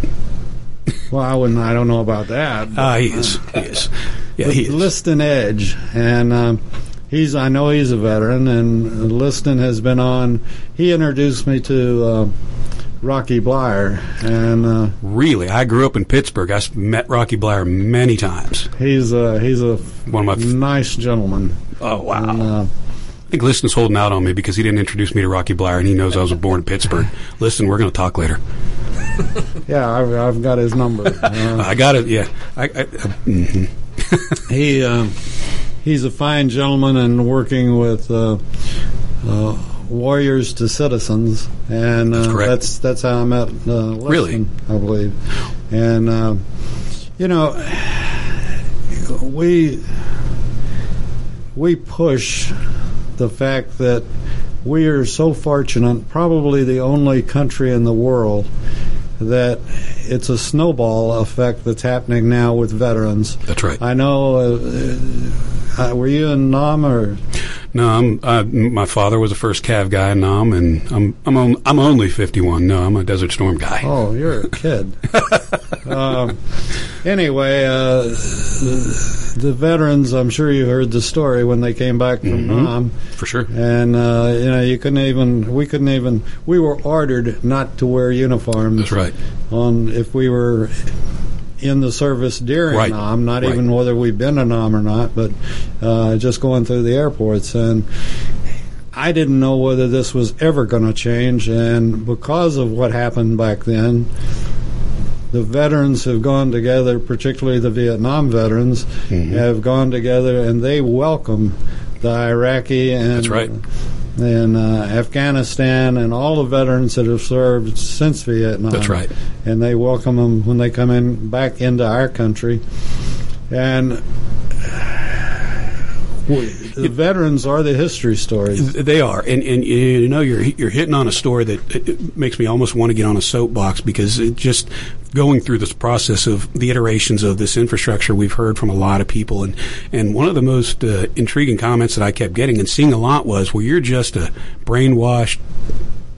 Well, I wouldn't. I don't know about that. but- Ah, he is. He is. Yeah, he is. Liston Edge, and um, he's. I know he's a veteran, and Liston has been on. He introduced me to uh, Rocky Bleier, and uh, Really, I grew up in Pittsburgh. I met Rocky Bleier many times. he's a he's a One of my. F- nice gentleman. oh wow! And, uh, I think Liston's holding out on me because he didn't introduce me to Rocky Bleier, and he knows I was born in Pittsburgh. [laughs] Listen, we're going to talk later. [laughs] yeah, I've, I've got his number. Uh, [laughs] I got it. Yeah, I, I, uh, mhm. he um, he's a fine gentleman and working with uh, uh, warriors to citizens, and uh, That's correct. that's that's how I met. Uh, Liston, Really? I believe, and uh, you know, we we push the fact that we are so fortunate, probably the only country in the world that it's a snowball effect that's happening now with veterans. That's right. I know. Uh, uh, were you in Nam or? No, I'm. Uh, my father was a first Cav guy in Nam, and I'm. I'm. On, I'm only 51. No, I'm a Desert Storm guy. Oh, you're a kid. [laughs] um, anyway, uh, the, veterans. I'm sure you heard the story when they came back from Nam, For sure. and uh, you know you couldn't even. We couldn't even. We were ordered not to wear uniforms. That's right. On if we were in the service during Right. Nam, not Right. even whether we've been to Nam or not, but uh, just going through the airports and. I didn't know whether this was ever going to change, and because of what happened back then, the veterans have gone together, particularly the Vietnam veterans, Mm-hmm. have gone together and they welcome the Iraqi and right. and uh, Afghanistan and all the veterans that have served since Vietnam. That's right. And they welcome them when they come in back into our country. And the veterans are the history stories. They are, and and you know you're you're hitting on a story that makes me almost want to get on a soapbox because it just going through this process of the iterations of this infrastructure we've heard from a lot of people. And and one of the most uh, intriguing comments that I kept getting and seeing a lot was well you're just a brainwashed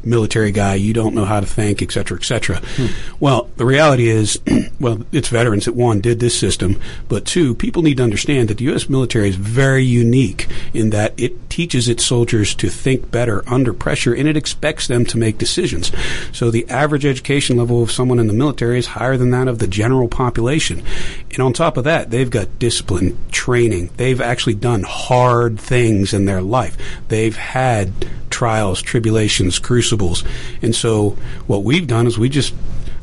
military guy, you don't know how to think, et cetera, et cetera. Hmm. Well, the reality is, [clears throat] well, it's veterans that one did this system, but two, people need to understand that the U.S. military is very unique in that it teaches its soldiers to think better under pressure and it expects them to make decisions. So the average education level of someone in the military is higher than that of the general population. And on top of that, they've got discipline, training. They've actually done hard things in their life. They've had trials, tribulations, crucibles. And so what we've done is we just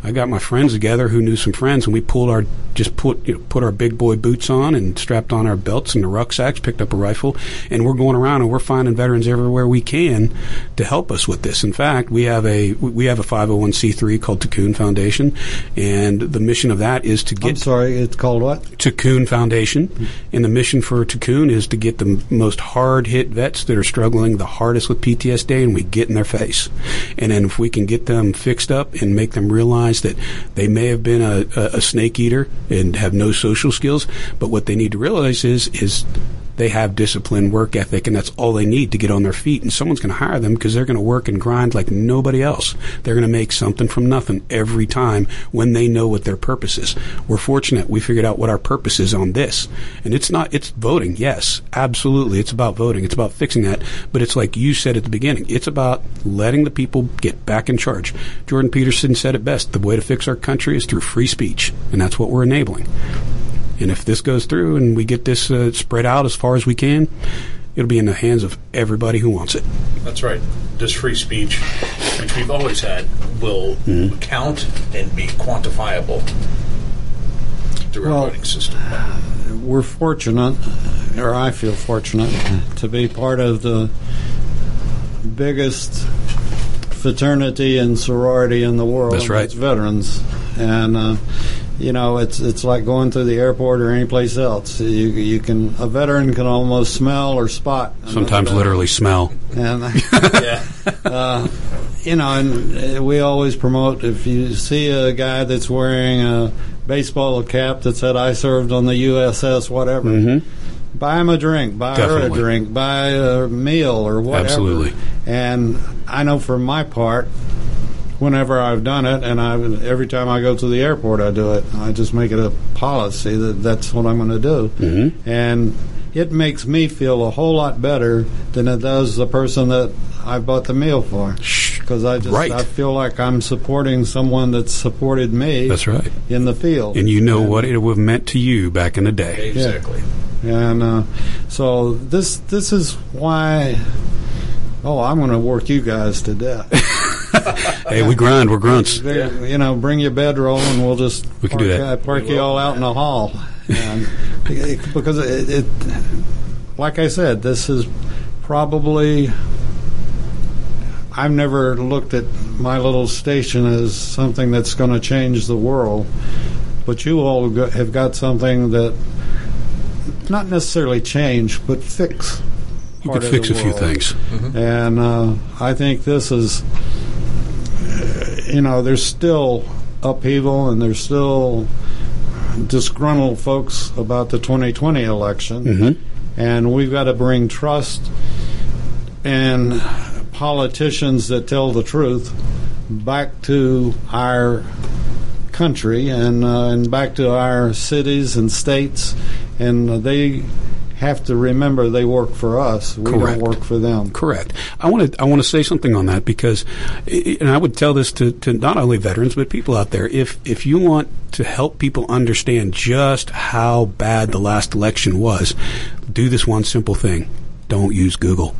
I got my friends together who knew some friends, and we pulled our just put you know, put our big boy boots on and strapped on our belts and the rucksacks, picked up a rifle, and we're going around and we're finding veterans everywhere we can to help us with this. In fact, we have a we have a 501c3 called Cocoon Foundation, and the mission of that is to get I'm sorry, it's called what? Cocoon Foundation, and the mission for Cocoon is to get the m- most hard hit vets that are struggling the hardest with PTSD, and we get in their face. And then if we can get them fixed up and make them realize that they may have been a, a, a snake eater and have no social skills, but what they need to realize is is they have discipline, work ethic, and that's all they need to get on their feet. And someone's going to hire them because they're going to work and grind like nobody else. They're going to make something from nothing every time when they know what their purpose is. We're fortunate we figured out what our purpose is on this. And it's not, it's voting. Yes, absolutely. It's about voting. It's about fixing that. But it's like you said at the beginning. It's about letting the people get back in charge. Jordan Peterson said it best. The way to fix our country is through free speech. And that's what we're enabling. And if this goes through and we get this uh, spread out as far as we can, it'll be in the hands of everybody who wants it. That's right. This free speech, which we've always had, will Mm-hmm. count and be quantifiable through Well- our voting system. We're fortunate, or I feel fortunate, to be part of the biggest fraternity and sorority in the world. That's right. It's veterans, and uh, you know it's it's like going through the airport or any place else. You you can a veteran can almost smell or spot. Sometimes veteran. literally smell. And yeah. [laughs] you know, and uh, we always promote if you see a guy that's wearing a baseball cap that said "I served on the USS," whatever. Buy him a drink. Buy her a drink. Buy a meal or whatever. Absolutely. And I know for my part, whenever I've done it, and I every time I go to the airport, I do it. I just make it a policy that that's what I'm going to do, mm-hmm. and it makes me feel a whole lot better than it does the person that I bought the meal for. Because I just Right. I feel like I'm supporting someone that supported me. That's right. in the field, And you know what it would have meant to you back in the day. Exactly. and uh, so this this is why. Oh, I'm going to work you guys to death. [laughs] [laughs] Hey, we grind. We're grunts. Very- You know, bring your bedroll and we'll just We can park, do that. uh, park you all out in the hall. And because it, it, like I said, this is probably. I've never looked at my little station as something that's going to change the world, but you all go- have got something that not necessarily change, but fix. You could fix the a few world. things. And uh, I think this is, you know, there's still upheaval and there's still disgruntled folks about the 2020 election. Mhm. And we've got to bring trust and politicians that tell the truth back to our country and uh, and back to our cities and states, and they have to remember they work for us. We Correct. don't work for them. Correct. I want to I want to say something on that because, and I would tell this to, to not only veterans but people out there. If if you want to help people understand just how bad the last election was, do this one simple thing: don't use Google.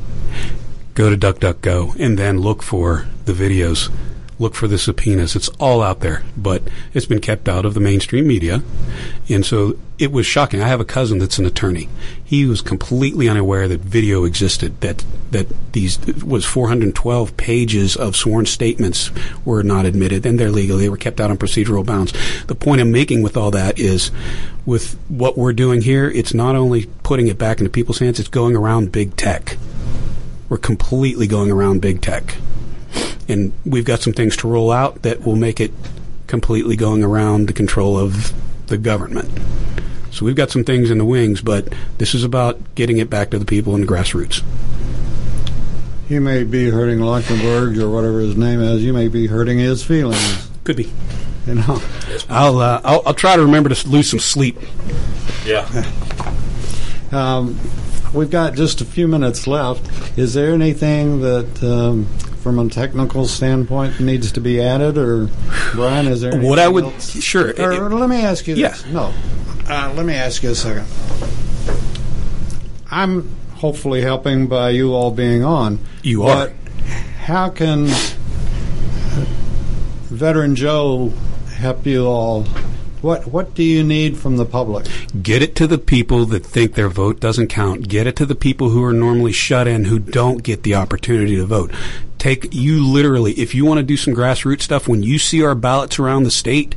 Go to DuckDuckGo and then look for the videos look for the subpoenas. It's all out there, but it's been kept out of the mainstream media. And so it was shocking. I have a cousin that's an attorney. He was completely unaware that video existed, that, that these was 412 pages of sworn statements were not admitted and they're legal. They were kept out on procedural bounds. The point I'm making with all that is with what we're doing here, it's not only putting it back into people's hands, it's going around big tech. We're completely going around big tech. And we've got some things to roll out that will make it completely going around the control of the government. So we've got some things in the wings, but this is about getting it back to the people in the grassroots. You may be hurting Leuchtenberg or whatever his name is. You may be hurting his feelings. Could be. You know. I'll, uh, I'll I'll try to remember to lose some sleep. Yeah. [laughs] Um, we've got just a few minutes left. Is there anything that, um, from a technical standpoint, needs to be added, or Brian? Is there What I would else? sure. Or let me ask you Yeah. No. Uh, let me ask you a second. I'm hopefully helping by you all being on. You are. But how can Veteran Joe help you all? What What do you need from the public? Get it to the people that think their vote doesn't count. Get it to the people who are normally shut in who don't get the opportunity to vote. Take you literally, if you want to do some grassroots stuff, when you see our ballots around the state,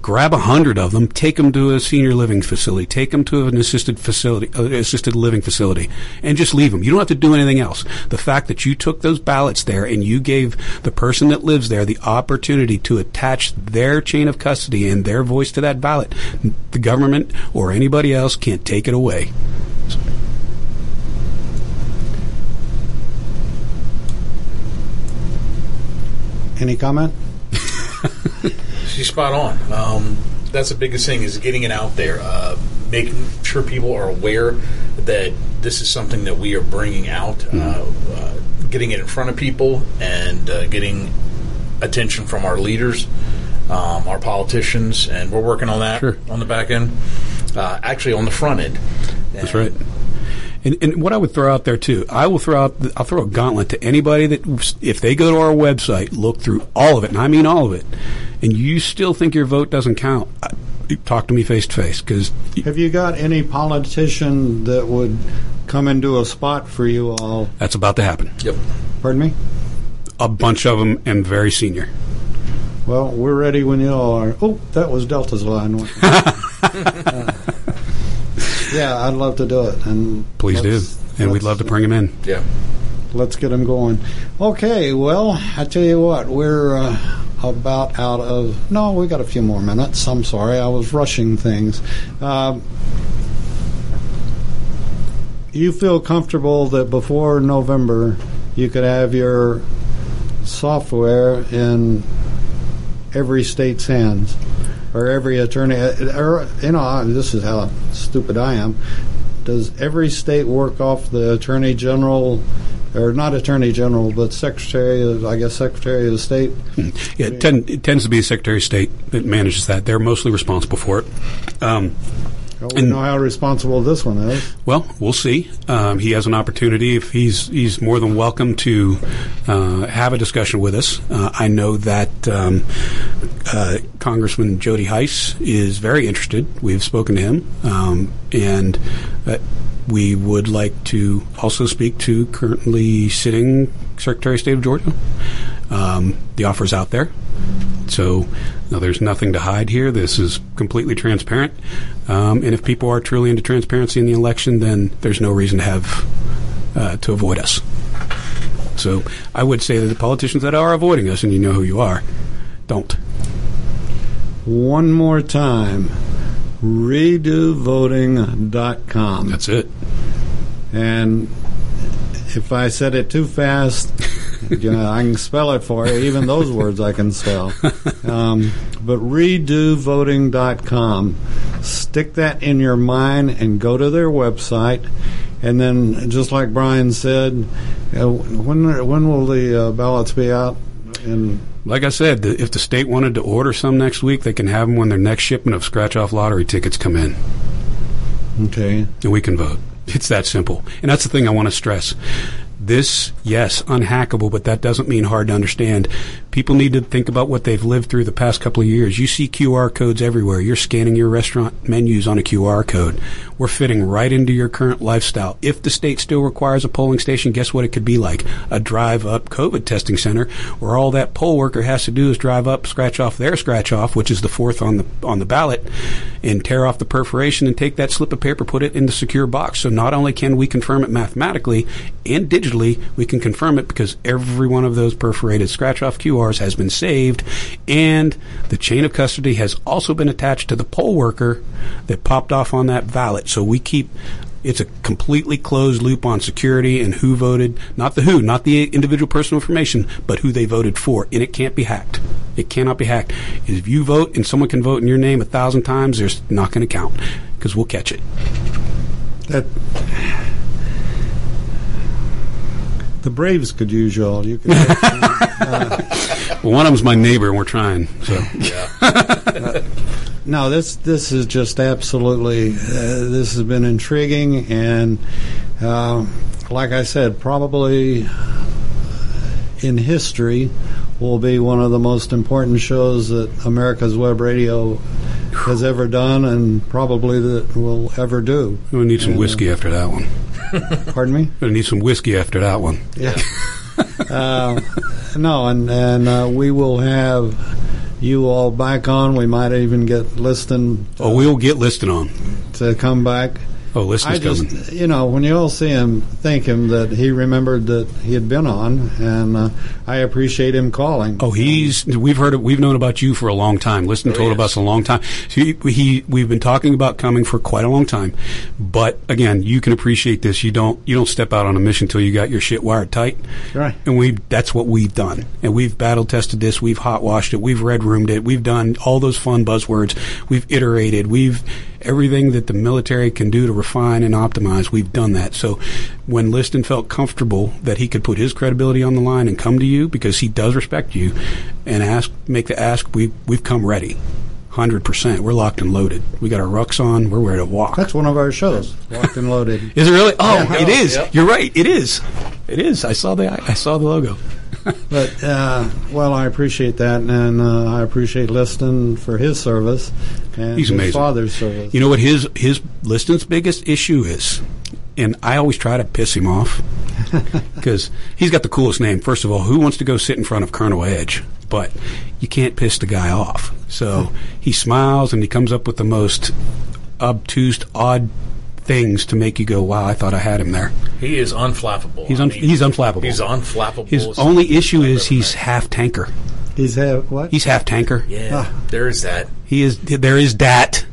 grab a hundred of them, take them to a senior living facility, take them to an assisted facility, uh, assisted living facility, and just leave them. You don't have to do anything else. The fact that you took those ballots there and you gave the person that lives there the opportunity to attach their chain of custody and their voice to that ballot, the government or anybody else can't take it away. Any comment? [laughs] She's spot on. Um, that's the biggest thing is getting it out there, uh, making sure people are aware that this is something that we are bringing out, uh, uh, getting it in front of people, and uh, getting attention from our leaders, um, our politicians, and we're working on that Sure. on the back end. Uh, actually, on the front end. That's right. And, and what I would throw out there too, I will throw out, I'll throw a gauntlet to anybody that, if they go to our website, look through all of it, and I mean all of it, and you still think your vote doesn't count, I- talk to me face to face because Have you got any politician that would come and do a spot for you all? that's about to happen. Yep. Pardon me? A bunch of them and very senior. Well, we're ready when you all are. Oh, that was Delta's line. Uh, [laughs] [laughs] yeah, I'd love to do it. And Please do, and we'd love to bring him in. Yeah. Let's get him going. Okay, well, I tell you what, we're uh, about out of. No, we got a few more minutes. I'm sorry, I was rushing things. Um, you feel comfortable that before November you could have your software in every state's hands or every attorney or you know this is how stupid I am does every state work off the attorney general or not attorney general but secretary of I guess secretary of state [laughs] Yeah, it, tend, it tends to be Secretary of State that manages that. They're mostly responsible for it. Um, Well, we know how responsible this one is Well, we'll see. Um, he has an opportunity. If he's he's more than welcome to uh, have a discussion with us. Uh, I know that um, uh, Congressman Jody Hice is very interested. We've spoken to him, um, and uh, we would like to also speak to currently sitting Secretary of State of Georgia. Um, the offer's out there. So no, there's nothing to hide here. This is completely transparent. Um, and if people are truly into transparency in the election, then there's no reason to have uh, to avoid us. So I would say that the politicians that are avoiding us, and you know who you are, don't. one more time redovoting.com That's it. And if I said it too fast, you know, I can spell it for you. Even those words I can spell. Um, but redovoting.com. Stick that in your mind and go to their website. And then, just like Brian said, uh, when when will the uh, ballots be out? And Like I said, the, if the state wanted to order some next week, they can have them when their next shipment of scratch-off lottery tickets come in. okay, and we can vote. It's that simple. And that's the thing I want to stress. This, yes, unhackable, but that doesn't mean hard to understand. People need to think about what they've lived through the past couple of years. You see QR codes everywhere. You're scanning your restaurant menus on a QR code. We're fitting right into your current lifestyle. If the state still requires a polling station, guess what it could be like? A drive up COVID testing center where all that poll worker has to do is drive up, scratch off their scratch off, which is the fourth on the on the ballot, and tear off the perforation and take that slip of paper, put it in the secure box. So not only can we confirm it mathematically and digitally, we can confirm it because every one of those perforated scratch off QRs has been saved, and the chain of custody has also been attached to the poll worker that popped off on that ballot. So we keep it's a completely closed loop on security and who voted, not the who, not the individual personal information, but who they voted for. And it can't be hacked. It cannot be hacked. If you vote and someone can vote in your name a thousand times, there's not going to count because we'll catch it. That the Braves could use y'all. You could. [laughs] Well, one of them's my neighbor, and we're trying. So [laughs] no, this this is just absolutely. Uh, this has been intriguing, and uh, like I said, probably in history will be one of the most important shows that America's Web Radio has ever done, and probably that will ever do. we need some whiskey after that one. [laughs] Pardon me. We need some whiskey after that one. Yeah. uh, no, and and uh, we will have you all back on. We might even get Liston Oh, we'll get listed on. to come back. Oh, listeners I just, you know, when you all see him, thank him that he remembered that he had been on, and uh, I appreciate him calling. Oh, he's. We've heard. We've known about you for a long time. Liston told yes. about us a long time. He, he. We've been talking about coming for quite a long time. But again, you can appreciate this. You don't. You don't step out on a mission until you got your shit wired tight. Right. And we. That's what we've done. And we've battle tested this. We've hot washed it. We've red roomed it. We've done all those fun buzzwords. We've iterated. We've everything that the military can do to refine and optimize. We've done that. So when Liston felt comfortable that he could put his credibility on the line and come to you because he does respect you and ask, make the ask, we we've come ready. Hundred percent. We're locked and loaded. We got our rucks on. We're ready to walk. That's one of our shows, Locked and Loaded. [laughs] Is it really? Oh, it is. Yep. You're right. It is. It is. I saw the. I saw the logo. But uh, well, I appreciate that, and uh, I appreciate Liston for his service and He's his amazing. father's service. You know what his his Liston's biggest issue is, and I always try to piss him off [laughs] because he's got the coolest name. First of all, who wants to go sit in front of Colonel Edge? But you can't piss the guy off. So he smiles and he comes up with the most obtuse, odd things to make you go, "Wow, I thought I had him there." He is unflappable. He's I mean, he's unflappable. He's unflappable. His only issue is he's met. half tanker. He's have what? He's half tanker. Yeah, there is that. He is. There is that.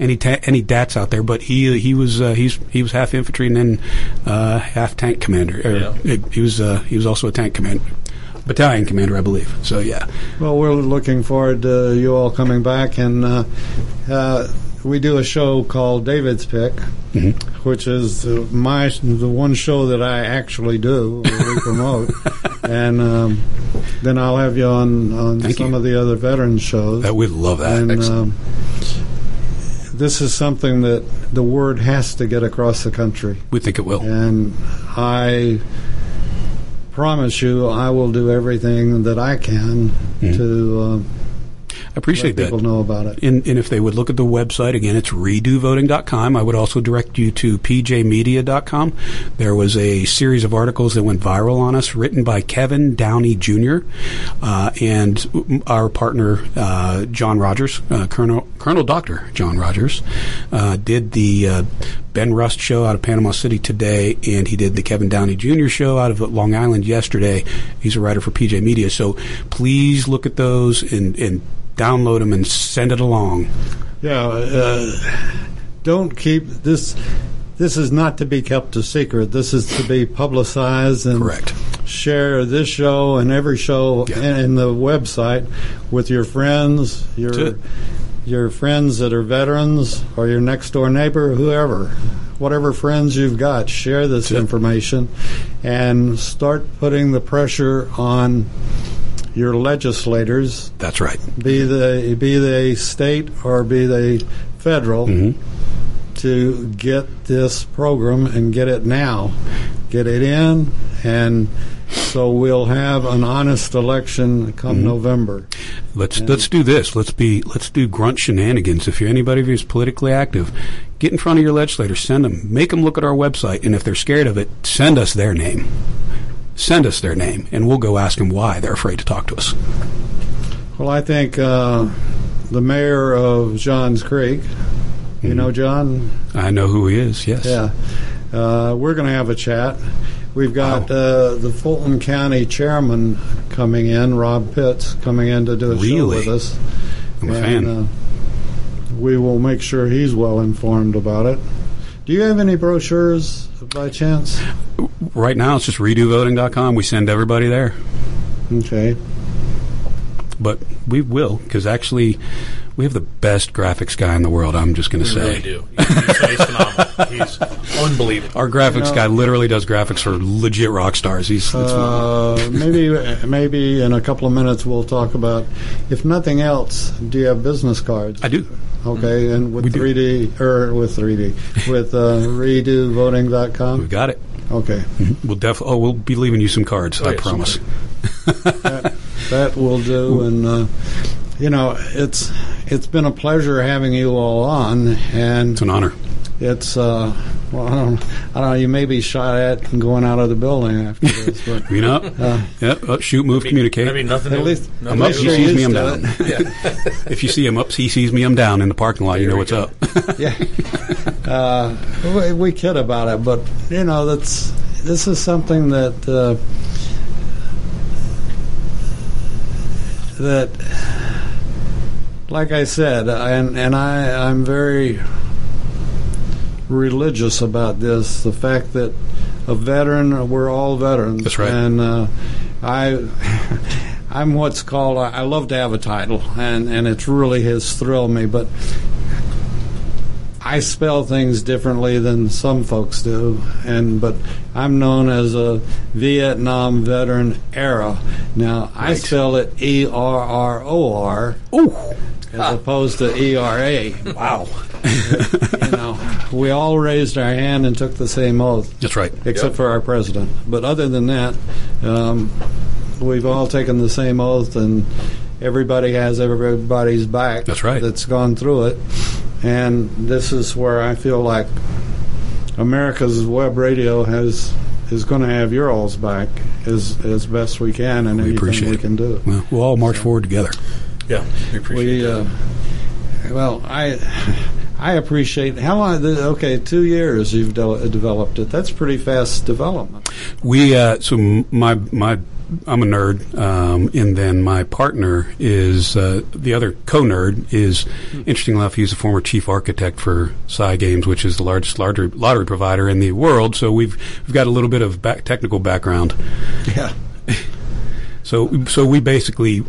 Any ta- any dats out there, but he he was uh, he's he was half infantry and then uh, half tank commander. Or, Yeah. He was uh, he was also a tank commander, battalion commander, I believe. So yeah, Well, we're looking forward to you all coming back, and uh, uh, we do a show called David's Pick, which is my the one show that I actually do. We promote, [laughs] and um, then I'll have you on on Thank some you. of the other veteran shows. that we'd love that. and um, this is something that the word has to get across the country. we think it will. And I promise you, I will do everything that I can to uh, appreciate let people that. know about it. And, and if they would look at the website again, it's redovoting.com. I would also direct you to pjmedia.com. There was a series of articles that went viral on us, written by Kevin Downey Jr. Uh, and our partner uh, John Rogers, uh, Colonel Colonel Doctor John Rogers, uh, did the uh, Ben Rust show out of Panama City today, and he did the Kevin Downey Jr. show out of Long Island yesterday. He's a writer for PJ Media, so please look at those and, and download them and send it along. Yeah, uh, don't keep this. This is not to be kept a secret. This is to be publicized and Correct. share this show and every show Yeah. the website with your friends, your your friends that are veterans, or your next door neighbor, whoever, whatever friends you've got. Share this That's it. information and start putting the pressure on your legislators That's right. be they be they state or be they federal Mm-hmm. to get this program and get it now get it in, and so we'll have an honest election come Mm-hmm. November. Let's let's do this. Let's be let's do grunt shenanigans. If you're anybody who's politically active, get in front of your legislators, send them, make them look at our website, and if they're scared of it, send us their name. Send us their name, and we'll go ask them why they're afraid to talk to us. Well, I think uh, the mayor of Johns Creek, you know John, I know who he is. Yes. yeah, uh, we're going to have a chat. We've got uh, the Fulton County chairman coming in, Robb Pitts, coming in to do a show with us. I'm a and, fan. Uh, we will make sure he's well informed about it. Do you have any brochures by chance? Right now, it's just redovoting.com. We send everybody there, Okay. but we will because actually, we have the best graphics guy in the world. I'm just going to say. really do. He's, he's, he's phenomenal. He's unbelievable. Our graphics know- guy literally does graphics for legit rock stars. He's it's. Uh, [laughs] maybe maybe in a couple of minutes we'll talk about. If nothing else, do you have business cards? I do. Okay, and with We 3D or with 3D with uh, redovoting.com. We've got it. Okay, We'll def. Oh, we'll be leaving you some cards. Oh, I yeah, promise. [laughs] that, that will do. And uh, you know, it's it's been a pleasure having you all on, and It's an honor. it's uh, well, I don't, I don't know. You may be shot at and going out of the building after this, but You know. yeah. Oh, shoot. Move. communicate. I mean, nothing. At to- least- nothing I'm up. to He you're sees me. I'm down. Yeah. [laughs] [laughs] if you see him up, he sees me. I'm down in the parking lot. You know what's go. up. [laughs] yeah. Uh, we, we kid about it, but you know that's this is something that uh, that, like I said, and and I I'm very religious about this. The fact that a veteran, we're all veterans. That's right. And uh, I. [laughs] I'm what's called. I love to have a title, and, and it's really has thrilled me. But I spell things differently than some folks do, and but I'm known as a Vietnam veteran era. Now I spell it E R R O R Oh, as opposed to E R A. wow. [laughs] You know, we all raised our hand and took the same oath, That's right. except for our president. But other than that, um, we've all taken the same oath, and everybody has everybody's back. That's right. That's gone through it, and this is where I feel like America's web radio has is going to have your all's back as as best we can, and We anything appreciate we it. can do. Well, we'll all march forward together. Yeah, we appreciate We, uh, well, I, I appreciate how long. the- Okay, two years you've de- developed it. That's pretty fast development. We uh, so my my I'm a nerd, um, and then my partner is uh, the other co-nerd is interesting enough. He's a former chief architect for Sci Games, which is the largest lottery, lottery provider in the world. So we've we've got a little bit of back, technical background. Yeah. [laughs] So so we basically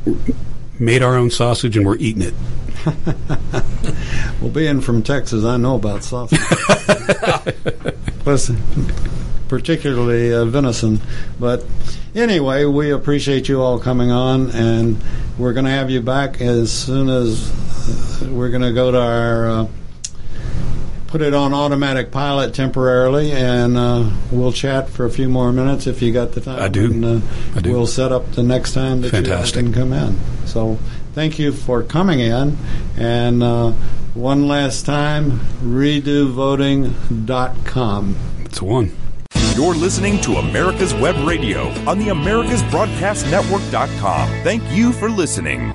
made our own sausage and we're eating it. [laughs] Well, being from Texas, I know about sausage. [laughs] Listen, particularly uh, venison. But anyway, we appreciate you all coming on, and we're going to have you back as soon as uh, we're going to go to our. Uh, Put it on automatic pilot temporarily, and uh, we'll chat for a few more minutes if you got the time. I do. And, uh, I do. We'll set up the next time that Fantastic. you can come in. So, thank you for coming in, and uh, one last time, redovoting.com. It's a one. You're listening to America's Web Radio on the AmericasBroadcastNetwork.com. Thank you for listening.